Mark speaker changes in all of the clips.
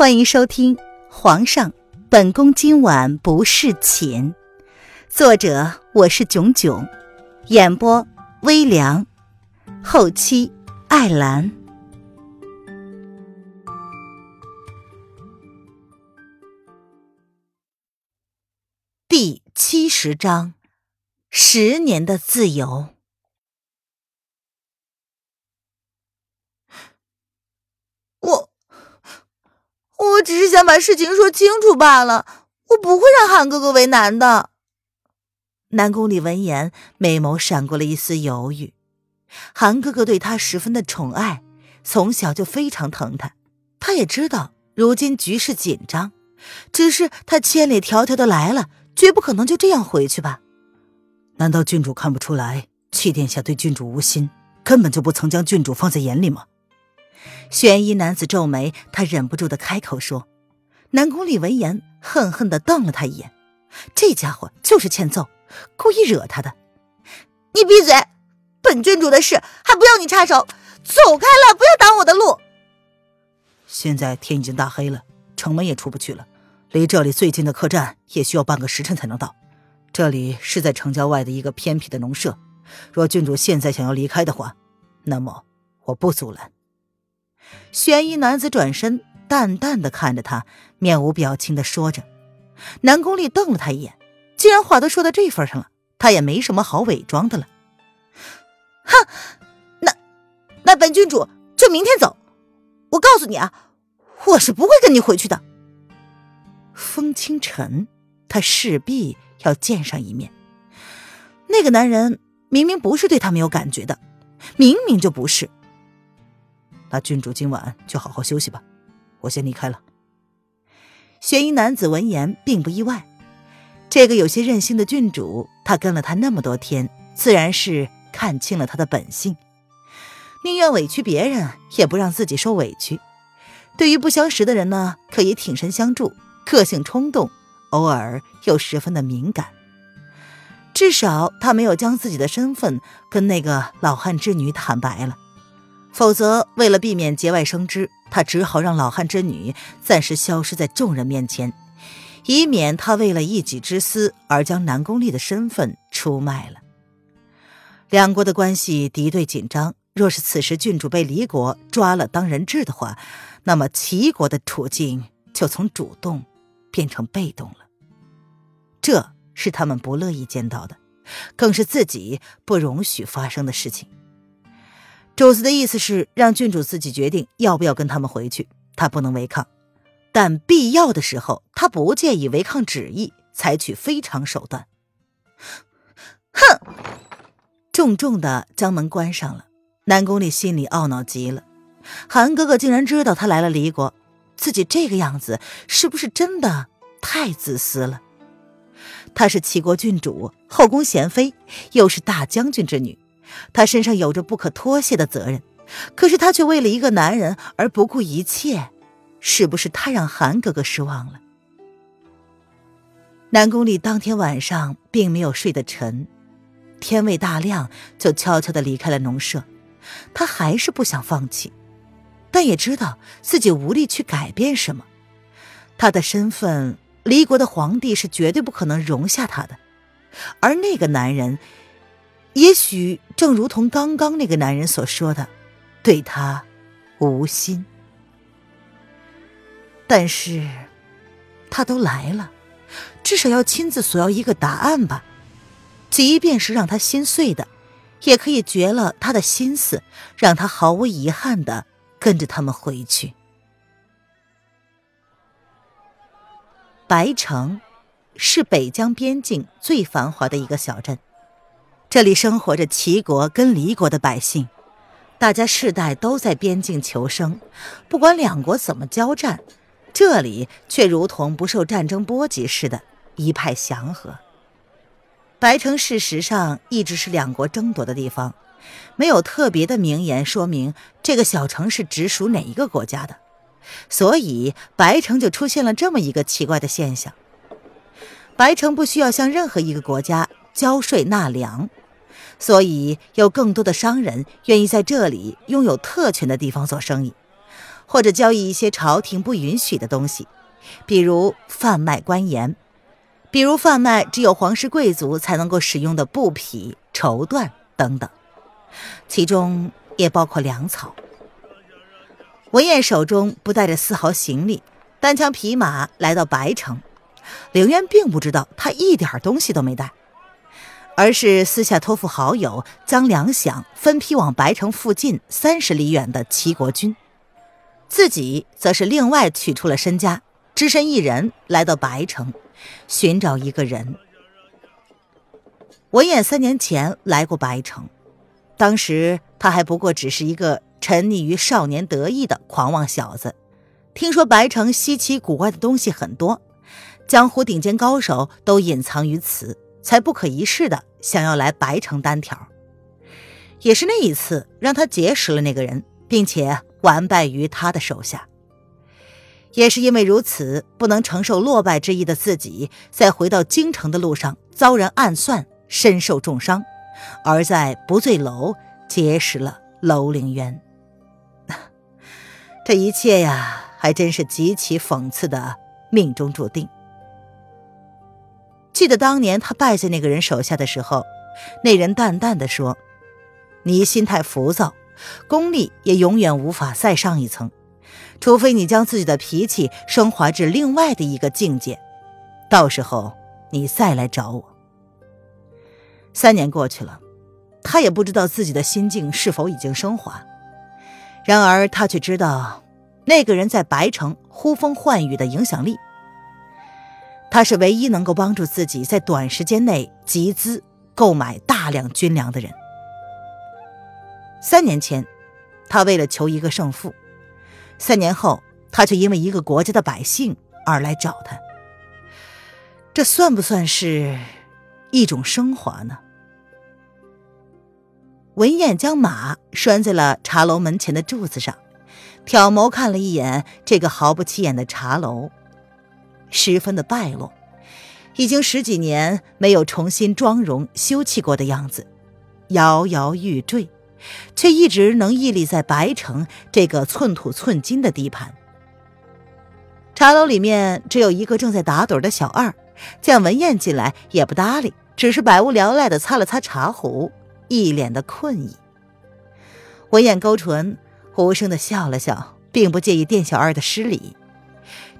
Speaker 1: 欢迎收听《皇上，本宫今晚不侍寝》，作者我是囧囧，演播微凉，后期艾兰。第七十章：十年的自由。
Speaker 2: 我只是想把事情说清楚罢了，我不会让韩哥哥为难的。
Speaker 1: 南宫里闻言，眉眸闪过了一丝犹豫。韩哥哥对他十分的宠爱，从小就非常疼他。他也知道如今局势紧张，只是他千里迢迢的来了，绝不可能就这样回去吧？
Speaker 3: 难道郡主看不出来，七殿下对郡主无心，根本就不曾将郡主放在眼里吗？
Speaker 1: 玄衣男子皱眉，他忍不住的开口说：“南宫里闻言，恨恨的瞪了他一眼。这家伙就是欠揍，故意惹他的。
Speaker 2: 你闭嘴！本郡主的事还不要你插手，走开了，不要挡我的路。
Speaker 3: 现在天已经大黑了，城门也出不去了，离这里最近的客栈也需要半个时辰才能到。这里是在城郊外的一个偏僻的农舍，若郡主现在想要离开的话，那么我不阻拦。”
Speaker 1: 玄衣男子转身，淡淡的看着他，面无表情的说着。南宫丽瞪了他一眼，既然话都说到这份上了，他也没什么好伪装的了。
Speaker 2: 哼，那那本郡主就明天走。我告诉你啊，我是不会跟你回去的。
Speaker 1: 风清晨，他势必要见上一面。那个男人明明不是对他没有感觉的，明明就不是。
Speaker 3: 那郡主今晚就好好休息吧，我先离开了。
Speaker 1: 玄衣男子闻言并不意外，这个有些任性的郡主，他跟了他那么多天，自然是看清了他的本性，宁愿委屈别人，也不让自己受委屈。对于不相识的人呢，可以挺身相助，个性冲动，偶尔又十分的敏感。至少他没有将自己的身份跟那个老汉之女坦白了。否则，为了避免节外生枝，他只好让老汉之女暂时消失在众人面前，以免他为了一己之私而将南宫丽的身份出卖了。两国的关系敌对紧张，若是此时郡主被离国抓了当人质的话，那么齐国的处境就从主动变成被动了。这是他们不乐意见到的，更是自己不容许发生的事情。主子的意思是让郡主自己决定要不要跟他们回去，他不能违抗，但必要的时候，他不介意违抗旨意，采取非常手段。哼！重重的将门关上了。南宫里心里懊恼极了，韩哥哥竟然知道他来了离国，自己这个样子是不是真的太自私了？她是齐国郡主，后宫贤妃，又是大将军之女。他身上有着不可脱卸的责任，可是他却为了一个男人而不顾一切，是不是他让韩哥哥失望了？南宫里当天晚上并没有睡得沉，天未大亮就悄悄的离开了农舍。他还是不想放弃，但也知道自己无力去改变什么。他的身份，离国的皇帝是绝对不可能容下他的，而那个男人。也许正如同刚刚那个男人所说的，对他无心。但是，他都来了，至少要亲自索要一个答案吧。即便是让他心碎的，也可以绝了他的心思，让他毫无遗憾的跟着他们回去。白城是北疆边境最繁华的一个小镇。这里生活着齐国跟离国的百姓，大家世代都在边境求生，不管两国怎么交战，这里却如同不受战争波及似的，一派祥和。白城事实上一直是两国争夺的地方，没有特别的名言说明这个小城是直属哪一个国家的，所以白城就出现了这么一个奇怪的现象：白城不需要向任何一个国家交税纳粮。所以，有更多的商人愿意在这里拥有特权的地方做生意，或者交易一些朝廷不允许的东西，比如贩卖官盐，比如贩卖只有皇室贵族才能够使用的布匹、绸缎等等，其中也包括粮草。文彦手中不带着丝毫行李，单枪匹马来到白城。凌渊并不知道他一点东西都没带，而是私下托付好友，将粮饷分批往白城附近三十里远的齐国军，自己则是另外取出了身家，只身一人来到白城，寻找一个人。文彦三年前来过白城，当时他还不过只是一个。沉溺于少年得意的狂妄小子，听说白城稀奇古怪的东西很多，江湖顶尖高手都隐藏于此，才不可一世的想要来白城单挑。也是那一次，让他结识了那个人，并且完败于他的手下。也是因为如此，不能承受落败之意的自己，在回到京城的路上遭人暗算，身受重伤，而在不醉楼结识了楼凌渊。这一切呀，还真是极其讽刺的命中注定。记得当年他败在那个人手下的时候，那人淡淡的说：“你心态浮躁，功力也永远无法再上一层，除非你将自己的脾气升华至另外的一个境界，到时候你再来找我。”三年过去了，他也不知道自己的心境是否已经升华。然而他却知道，那个人在白城呼风唤雨的影响力。他是唯一能够帮助自己在短时间内集资购买大量军粮的人。三年前，他为了求一个胜负；三年后，他却因为一个国家的百姓而来找他。这算不算是一种升华呢？文彦将马拴在了茶楼门前的柱子上，挑眸看了一眼这个毫不起眼的茶楼，十分的败落，已经十几年没有重新妆容修葺过的样子，摇摇欲坠，却一直能屹立在白城这个寸土寸金的地盘。茶楼里面只有一个正在打盹的小二，见文彦进来也不搭理，只是百无聊赖的擦了擦茶壶。一脸的困意，文彦勾唇，无声的笑了笑，并不介意店小二的失礼。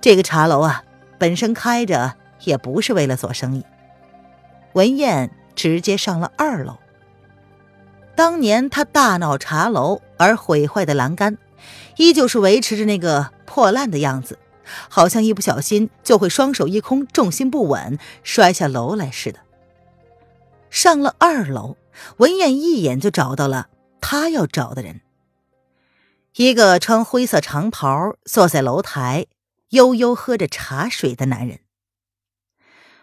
Speaker 1: 这个茶楼啊，本身开着也不是为了做生意。文燕直接上了二楼。当年他大闹茶楼而毁坏的栏杆，依旧是维持着那个破烂的样子，好像一不小心就会双手一空，重心不稳，摔下楼来似的。上了二楼。文燕一眼就找到了他要找的人，一个穿灰色长袍、坐在楼台悠悠喝着茶水的男人。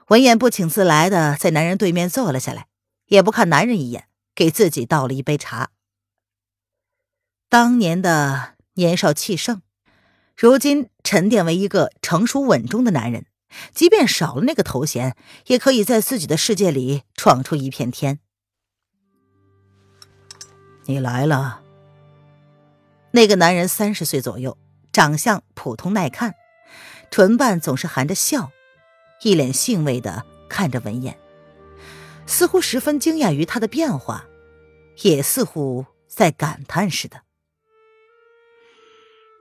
Speaker 1: 文言不请自来的在男人对面坐了下来，也不看男人一眼，给自己倒了一杯茶。当年的年少气盛，如今沉淀为一个成熟稳重的男人，即便少了那个头衔，也可以在自己的世界里闯出一片天。你来了。那个男人三十岁左右，长相普通耐看，唇瓣总是含着笑，一脸兴味的看着文彦，似乎十分惊讶于他的变化，也似乎在感叹似的。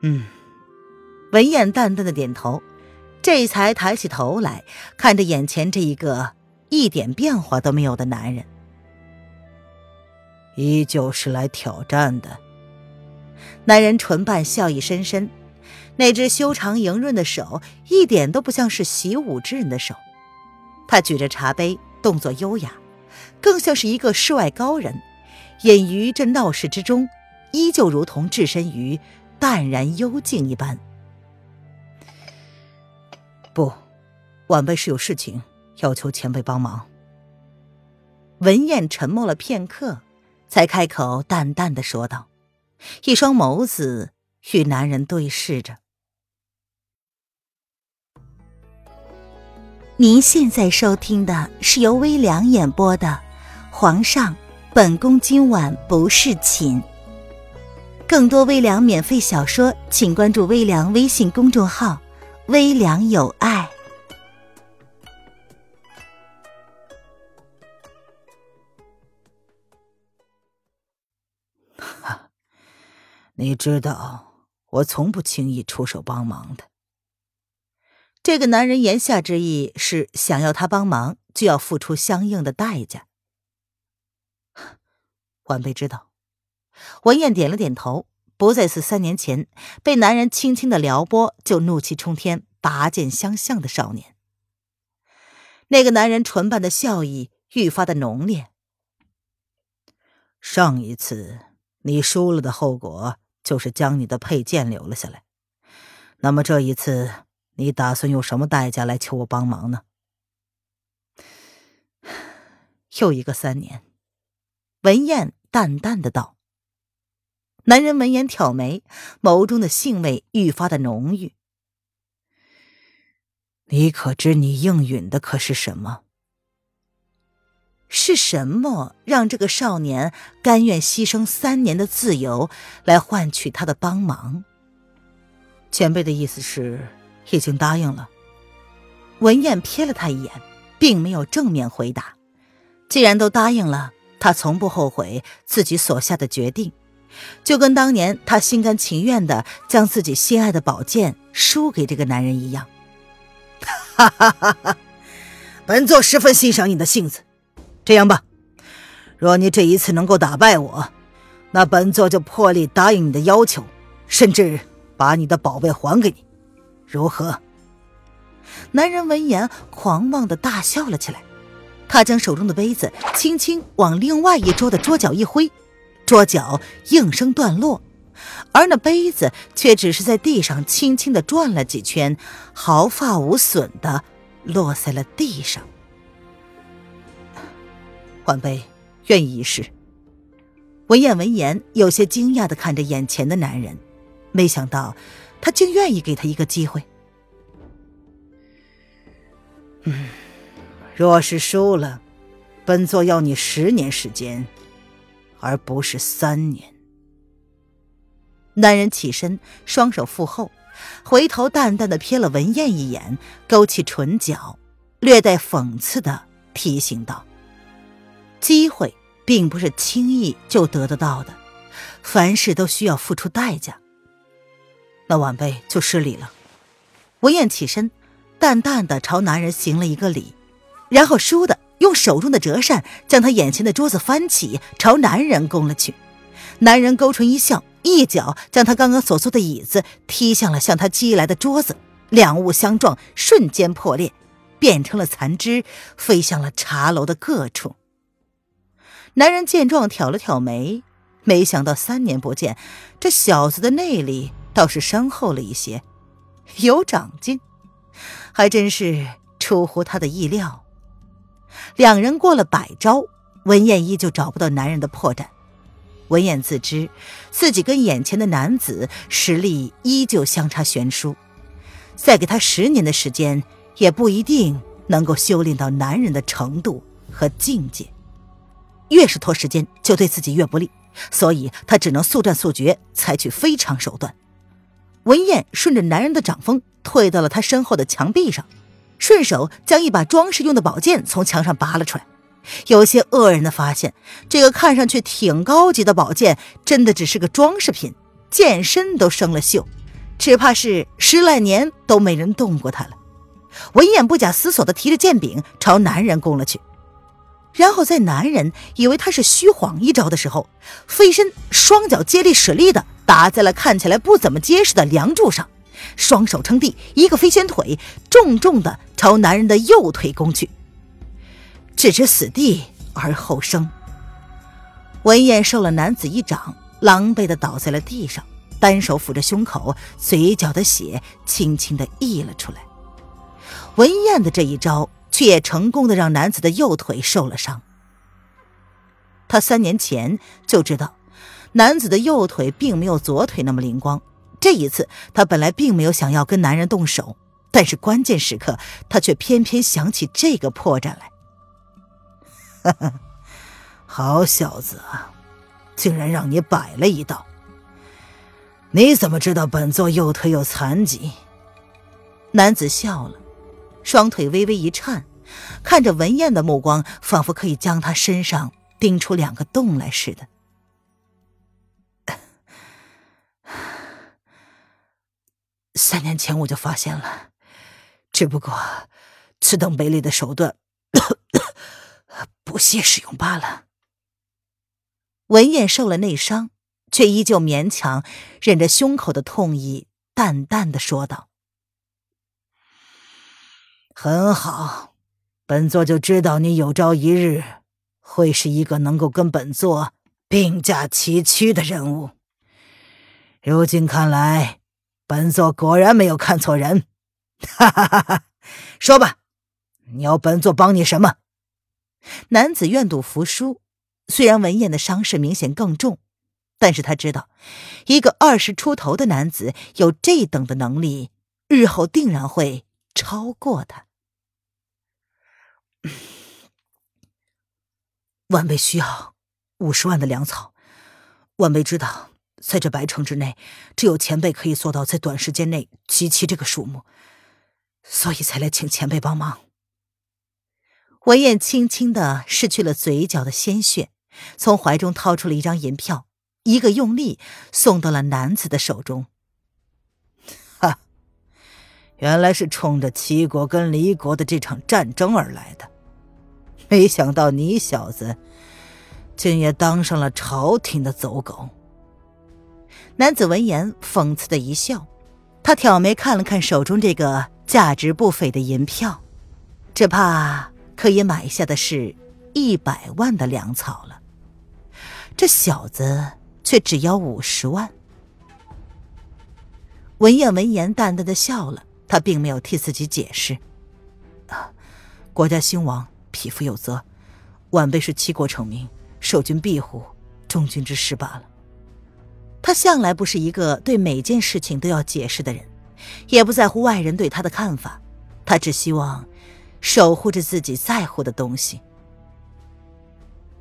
Speaker 1: 嗯，文燕淡淡的点头，这才抬起头来看着眼前这一个一点变化都没有的男人。依旧是来挑战的。男人唇瓣笑意深深，那只修长莹润的手一点都不像是习武之人的手。他举着茶杯，动作优雅，更像是一个世外高人，隐于这闹市之中，依旧如同置身于淡然幽静一般。不，晚辈是有事情要求前辈帮忙。文彦沉默了片刻。才开口，淡淡的说道，一双眸子与男人对视着。
Speaker 2: 您现在收听的是由微凉演播的《皇上，本宫今晚不侍寝》。更多微凉免费小说，请关注微凉微信公众号“微凉有爱”。
Speaker 3: 哈，你知道，我从不轻易出手帮忙的。
Speaker 1: 这个男人言下之意是，想要他帮忙，就要付出相应的代价。晚辈知道。文燕点了点头，不再是三年前被男人轻轻的撩拨就怒气冲天、拔剑相向的少年。那个男人唇瓣的笑意愈发的浓烈。
Speaker 3: 上一次你输了的后果就是将你的佩剑留了下来，那么这一次你打算用什么代价来求我帮忙呢？
Speaker 1: 又一个三年，文燕淡淡的道。男人闻言挑眉，眸中的兴味愈发的浓郁。
Speaker 3: 你可知你应允的可是什么？
Speaker 1: 是什么让这个少年甘愿牺牲三年的自由来换取他的帮忙？
Speaker 3: 前辈的意思是已经答应了。
Speaker 1: 文燕瞥了他一眼，并没有正面回答。既然都答应了，他从不后悔自己所下的决定。就跟当年他心甘情愿的将自己心爱的宝剑输给这个男人一样，
Speaker 3: 哈哈哈哈！本座十分欣赏你的性子。这样吧，若你这一次能够打败我，那本座就破例答应你的要求，甚至把你的宝贝还给你，如何？
Speaker 1: 男人闻言狂妄的大笑了起来，他将手中的杯子轻轻往另外一桌的桌角一挥。桌角应声断落，而那杯子却只是在地上轻轻的转了几圈，毫发无损的落在了地上。
Speaker 3: 晚辈愿意一试。
Speaker 1: 文燕闻言，有些惊讶的看着眼前的男人，没想到他竟愿意给他一个机会。
Speaker 3: 嗯，若是输了，本座要你十年时间。而不是三年。
Speaker 1: 男人起身，双手负后，回头淡淡的瞥了文燕一眼，勾起唇角，略带讽刺的提醒道：“机会并不是轻易就得得到的，凡事都需要付出代价。”
Speaker 3: 那晚辈就失礼了。
Speaker 1: 文燕起身，淡淡的朝男人行了一个礼，然后倏地。用手中的折扇将他眼前的桌子翻起，朝男人攻了去。男人勾唇一笑，一脚将他刚刚所坐的椅子踢向了向他击来的桌子，两物相撞，瞬间破裂，变成了残肢，飞向了茶楼的各处。男人见状，挑了挑眉，没想到三年不见，这小子的内力倒是深厚了一些，有长进，还真是出乎他的意料。两人过了百招，文燕依旧找不到男人的破绽。文燕自知自己跟眼前的男子实力依旧相差悬殊，再给他十年的时间，也不一定能够修炼到男人的程度和境界。越是拖时间，就对自己越不利，所以他只能速战速决，采取非常手段。文燕顺着男人的掌风，退到了他身后的墙壁上。顺手将一把装饰用的宝剑从墙上拔了出来，有些愕然的发现，这个看上去挺高级的宝剑，真的只是个装饰品，剑身都生了锈，只怕是十来年都没人动过它了。文彦不假思索的提着剑柄朝男人攻了去，然后在男人以为他是虚晃一招的时候，飞身双脚接力使力的打在了看起来不怎么结实的梁柱上。双手撑地，一个飞仙腿，重重的朝男人的右腿攻去。置之死地而后生。文燕受了男子一掌，狼狈的倒在了地上，单手抚着胸口，嘴角的血轻轻的溢了出来。文燕的这一招，却也成功的让男子的右腿受了伤。他三年前就知道，男子的右腿并没有左腿那么灵光。这一次，他本来并没有想要跟男人动手，但是关键时刻，他却偏偏想起这个破绽来。
Speaker 3: 哈哈，好小子啊，竟然让你摆了一道！你怎么知道本座右腿有残疾？
Speaker 1: 男子笑了，双腿微微一颤，看着文燕的目光仿佛可以将他身上钉出两个洞来似的。
Speaker 3: 三年前我就发现了，只不过此等卑劣的手段不屑使用罢了。
Speaker 1: 文燕受了内伤，却依旧勉强忍着胸口的痛意，淡淡的说道：“
Speaker 3: 很好，本座就知道你有朝一日会是一个能够跟本座并驾齐驱的人物。如今看来。”本座果然没有看错人，哈哈哈哈！说吧，你要本座帮你什么？
Speaker 1: 男子愿赌服输。虽然文燕的伤势明显更重，但是他知道，一个二十出头的男子有这等的能力，日后定然会超过他。
Speaker 3: 晚辈需要五十万的粮草，晚辈知道。在这白城之内，只有前辈可以做到在短时间内集齐这个数目，所以才来请前辈帮忙。
Speaker 1: 文燕轻轻的拭去了嘴角的鲜血，从怀中掏出了一张银票，一个用力送到了男子的手中。
Speaker 3: 哈，原来是冲着齐国跟离国的这场战争而来的，没想到你小子竟也当上了朝廷的走狗。
Speaker 1: 男子闻言，讽刺的一笑，他挑眉看了看手中这个价值不菲的银票，只怕可以买下的是一百万的粮草了。这小子却只要五十万。文燕闻言，淡淡的笑了，他并没有替自己解释：“
Speaker 3: 啊，国家兴亡，匹夫有责，晚辈是七国成名，守军庇护，忠君之事罢了。”
Speaker 1: 他向来不是一个对每件事情都要解释的人，也不在乎外人对他的看法。他只希望守护着自己在乎的东西。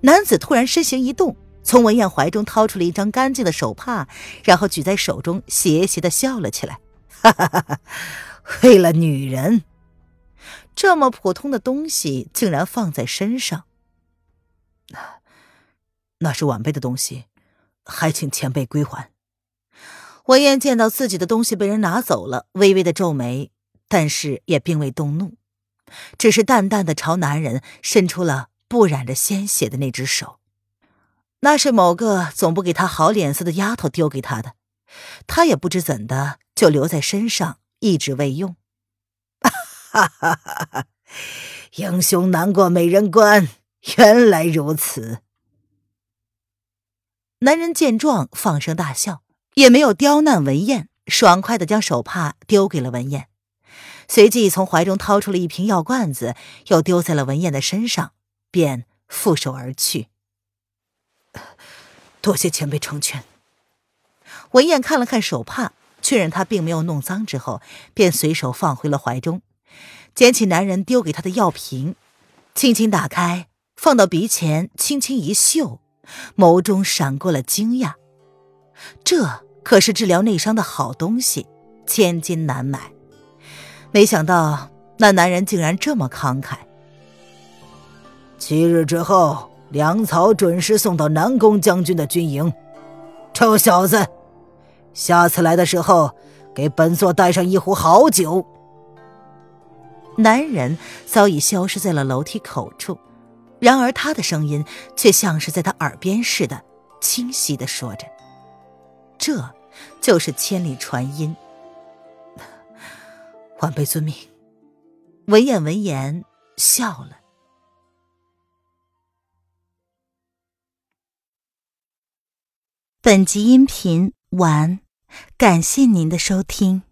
Speaker 1: 男子突然身形一动，从文燕怀中掏出了一张干净的手帕，然后举在手中，邪邪的笑了起来：“
Speaker 3: 哈哈哈哈为了女人，
Speaker 1: 这么普通的东西竟然放在身上？
Speaker 3: 那是晚辈的东西。”还请前辈归还。
Speaker 1: 文燕见到自己的东西被人拿走了，微微的皱眉，但是也并未动怒，只是淡淡的朝男人伸出了不染着鲜血的那只手。那是某个总不给他好脸色的丫头丢给他的，他也不知怎的就留在身上，一直未用。
Speaker 3: 哈哈哈哈！英雄难过美人关，原来如此。
Speaker 1: 男人见状，放声大笑，也没有刁难文燕，爽快的将手帕丢给了文燕，随即从怀中掏出了一瓶药罐子，又丢在了文燕的身上，便负手而去。
Speaker 3: 多谢前辈成全。
Speaker 1: 文燕看了看手帕，确认他并没有弄脏之后，便随手放回了怀中，捡起男人丢给他的药瓶，轻轻打开，放到鼻前，轻轻一嗅。眸中闪过了惊讶，这可是治疗内伤的好东西，千金难买。没想到那男人竟然这么慷慨。
Speaker 3: 七日之后，粮草准时送到南宫将军的军营。臭小子，下次来的时候，给本座带上一壶好酒。
Speaker 1: 男人早已消失在了楼梯口处。然而，他的声音却像是在他耳边似的，清晰的说着：“这就是千里传音。”
Speaker 3: 晚辈遵命。
Speaker 1: 文彦闻言笑了。本集音频完，感谢您的收听。